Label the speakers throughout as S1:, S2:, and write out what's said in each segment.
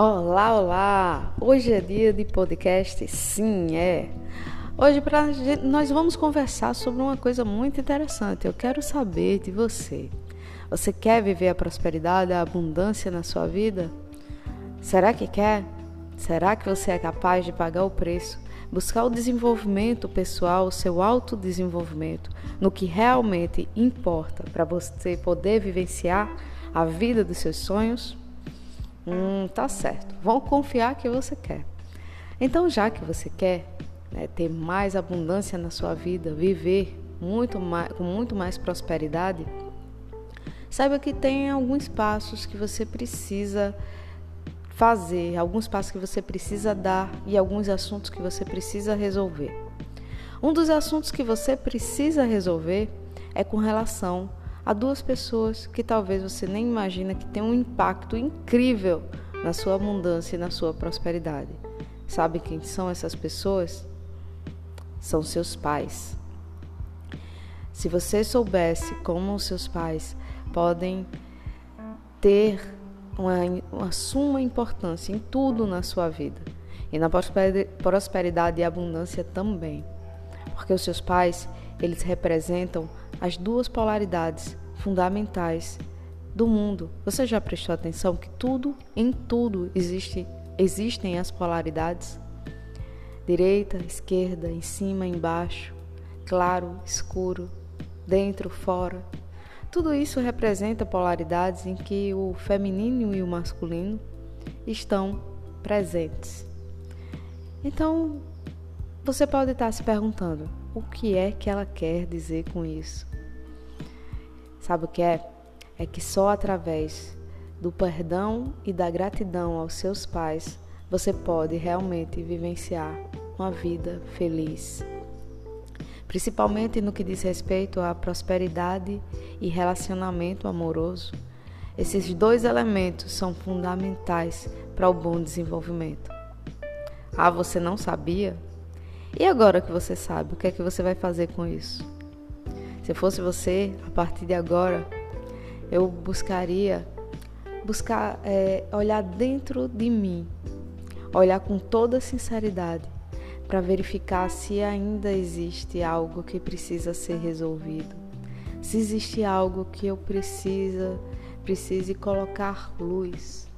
S1: Olá, olá! Hoje é dia de podcast? Sim, é. Hoje pra, nós vamos conversar sobre uma coisa muito interessante. Eu quero saber de você. Você quer viver a prosperidade, a abundância na sua vida? Será que quer? Será que você é capaz de pagar o preço? Buscar o desenvolvimento pessoal, o seu autodesenvolvimento, no que realmente importa para você poder vivenciar a vida dos seus sonhos? Hum, tá certo. Vão confiar que você quer. Então, já que você quer né, ter mais abundância na sua vida, viver muito mais, com muito mais prosperidade, saiba que tem alguns passos que você precisa fazer, alguns passos que você precisa dar e alguns assuntos que você precisa resolver. Um dos assuntos que você precisa resolver é com relação a duas pessoas que talvez você nem imagina que tem um impacto incrível na sua abundância e na sua prosperidade. Sabe quem são essas pessoas? São seus pais. Se você soubesse como os seus pais podem ter uma, uma suma importância em tudo na sua vida e na prosperidade e abundância também, porque os seus pais eles representam as duas polaridades fundamentais do mundo. Você já prestou atenção que tudo, em tudo, existe, existem as polaridades? Direita, esquerda, em cima, embaixo, claro, escuro, dentro, fora. Tudo isso representa polaridades em que o feminino e o masculino estão presentes. Então, você pode estar se perguntando: o que é que ela quer dizer com isso? Sabe o que é? É que só através do perdão e da gratidão aos seus pais você pode realmente vivenciar uma vida feliz. Principalmente no que diz respeito à prosperidade e relacionamento amoroso. Esses dois elementos são fundamentais para o bom desenvolvimento. Ah, você não sabia? E agora que você sabe, o que é que você vai fazer com isso? Se fosse você, a partir de agora, eu buscaria buscar é, olhar dentro de mim, olhar com toda sinceridade para verificar se ainda existe algo que precisa ser resolvido, se existe algo que eu precisa precise colocar luz.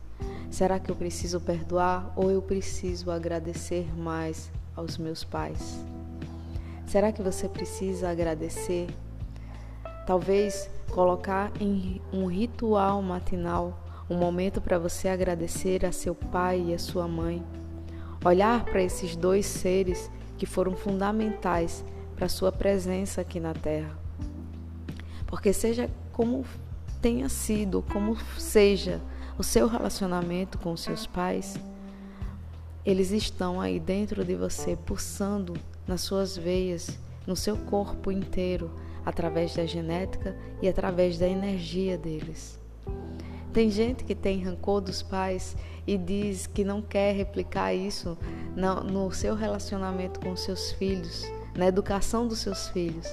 S1: Será que eu preciso perdoar ou eu preciso agradecer mais aos meus pais? Será que você precisa agradecer Talvez colocar em um ritual matinal um momento para você agradecer a seu pai e a sua mãe. Olhar para esses dois seres que foram fundamentais para sua presença aqui na Terra. Porque seja como tenha sido, como seja o seu relacionamento com seus pais, eles estão aí dentro de você, pulsando nas suas veias, no seu corpo inteiro, através da genética e através da energia deles. Tem gente que tem rancor dos pais e diz que não quer replicar isso no, seu relacionamento com seus filhos, na educação dos seus filhos.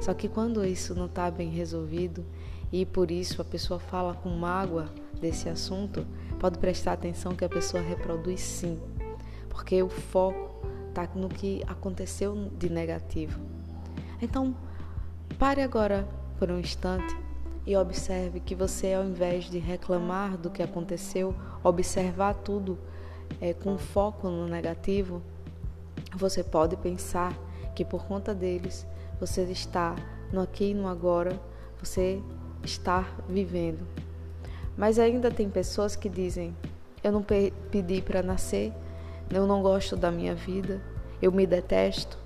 S1: Só que quando isso não está bem resolvido e por isso a pessoa fala com mágoa desse assunto, pode prestar atenção que a pessoa reproduz sim, porque o foco está no que aconteceu de negativo. Então, Pare agora por um instante e observe que você, ao invés de reclamar do que aconteceu, observar tudo é, com foco no negativo, você pode pensar que por conta deles você está no aqui e no agora, você está vivendo. Mas ainda tem pessoas que dizem: Eu não pedi para nascer, eu não gosto da minha vida, eu me detesto.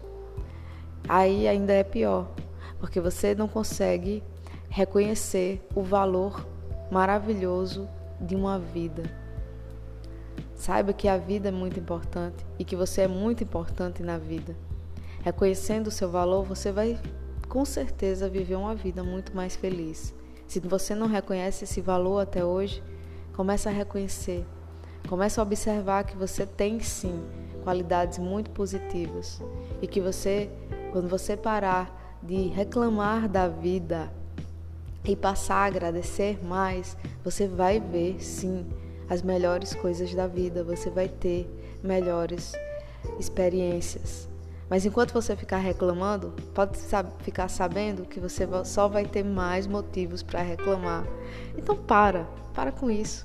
S1: Aí ainda é pior, porque você não consegue reconhecer o valor maravilhoso de uma vida. Saiba que a vida é muito importante e que você é muito importante na vida. Reconhecendo o seu valor, você vai com certeza viver uma vida muito mais feliz. Se você não reconhece esse valor até hoje, comece a reconhecer. Comece a observar que você tem sim qualidades muito positivas e que você, quando você parar de reclamar da vida e passar a agradecer mais, você vai ver sim as melhores coisas da vida, você vai ter melhores experiências. Mas enquanto você ficar reclamando, pode ficar sabendo que você só vai ter mais motivos para reclamar. Então para, para com isso.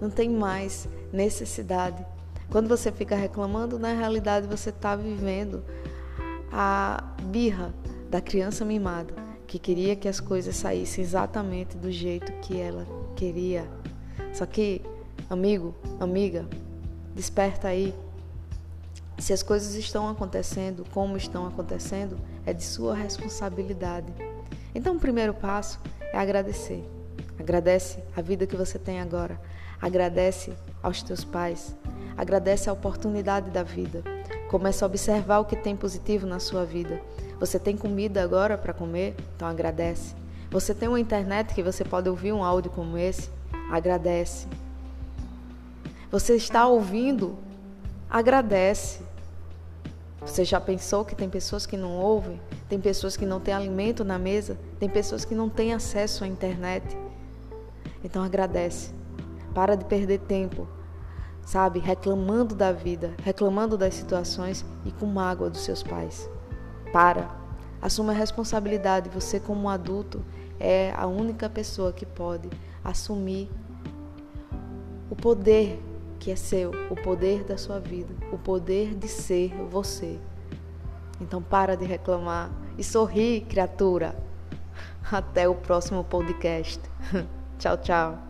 S1: Não tem mais necessidade. Quando você fica reclamando, na realidade você está vivendo a birra da criança mimada, que queria que as coisas saíssem exatamente do jeito que ela queria. Só que, amigo, amiga, desperta aí se as coisas estão acontecendo como estão acontecendo, é de sua responsabilidade. Então, o primeiro passo é agradecer. Agradece a vida que você tem agora. Agradece aos teus pais. Agradece a oportunidade da vida. Comece a observar o que tem positivo na sua vida. Você tem comida agora para comer? Então agradece. Você tem uma internet que você pode ouvir um áudio como esse? Agradece. Você está ouvindo? Agradece. Você já pensou que tem pessoas que não ouvem? Tem pessoas que não têm alimento na mesa? Tem pessoas que não têm acesso à internet? Então agradece. Para de perder tempo, sabe? Reclamando da vida, reclamando das situações e com mágoa dos seus pais. Para. Assuma a responsabilidade. Você, como adulto, é a única pessoa que pode assumir o poder que é seu, o poder da sua vida, o poder de ser você. Então para de reclamar e sorri, criatura. Até o próximo podcast. tchau, tchau.